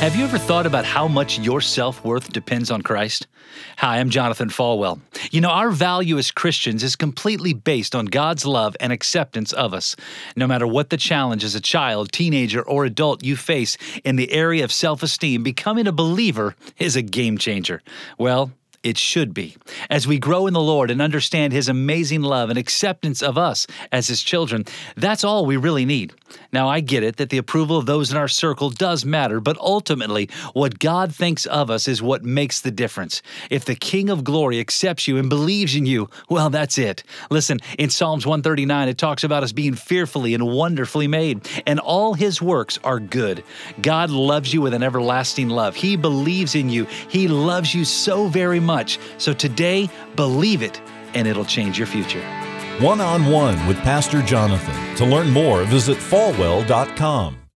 Have you ever thought about how much your self worth depends on Christ? Hi, I'm Jonathan Falwell. You know, our value as Christians is completely based on God's love and acceptance of us. No matter what the challenge as a child, teenager, or adult you face in the area of self esteem, becoming a believer is a game changer. Well, it should be. As we grow in the Lord and understand His amazing love and acceptance of us as His children, that's all we really need. Now, I get it that the approval of those in our circle does matter, but ultimately, what God thinks of us is what makes the difference. If the King of Glory accepts you and believes in you, well, that's it. Listen, in Psalms 139, it talks about us being fearfully and wonderfully made, and all His works are good. God loves you with an everlasting love. He believes in you, He loves you so very much. So today, believe it, and it'll change your future. One on one with Pastor Jonathan. To learn more, visit falwell.com.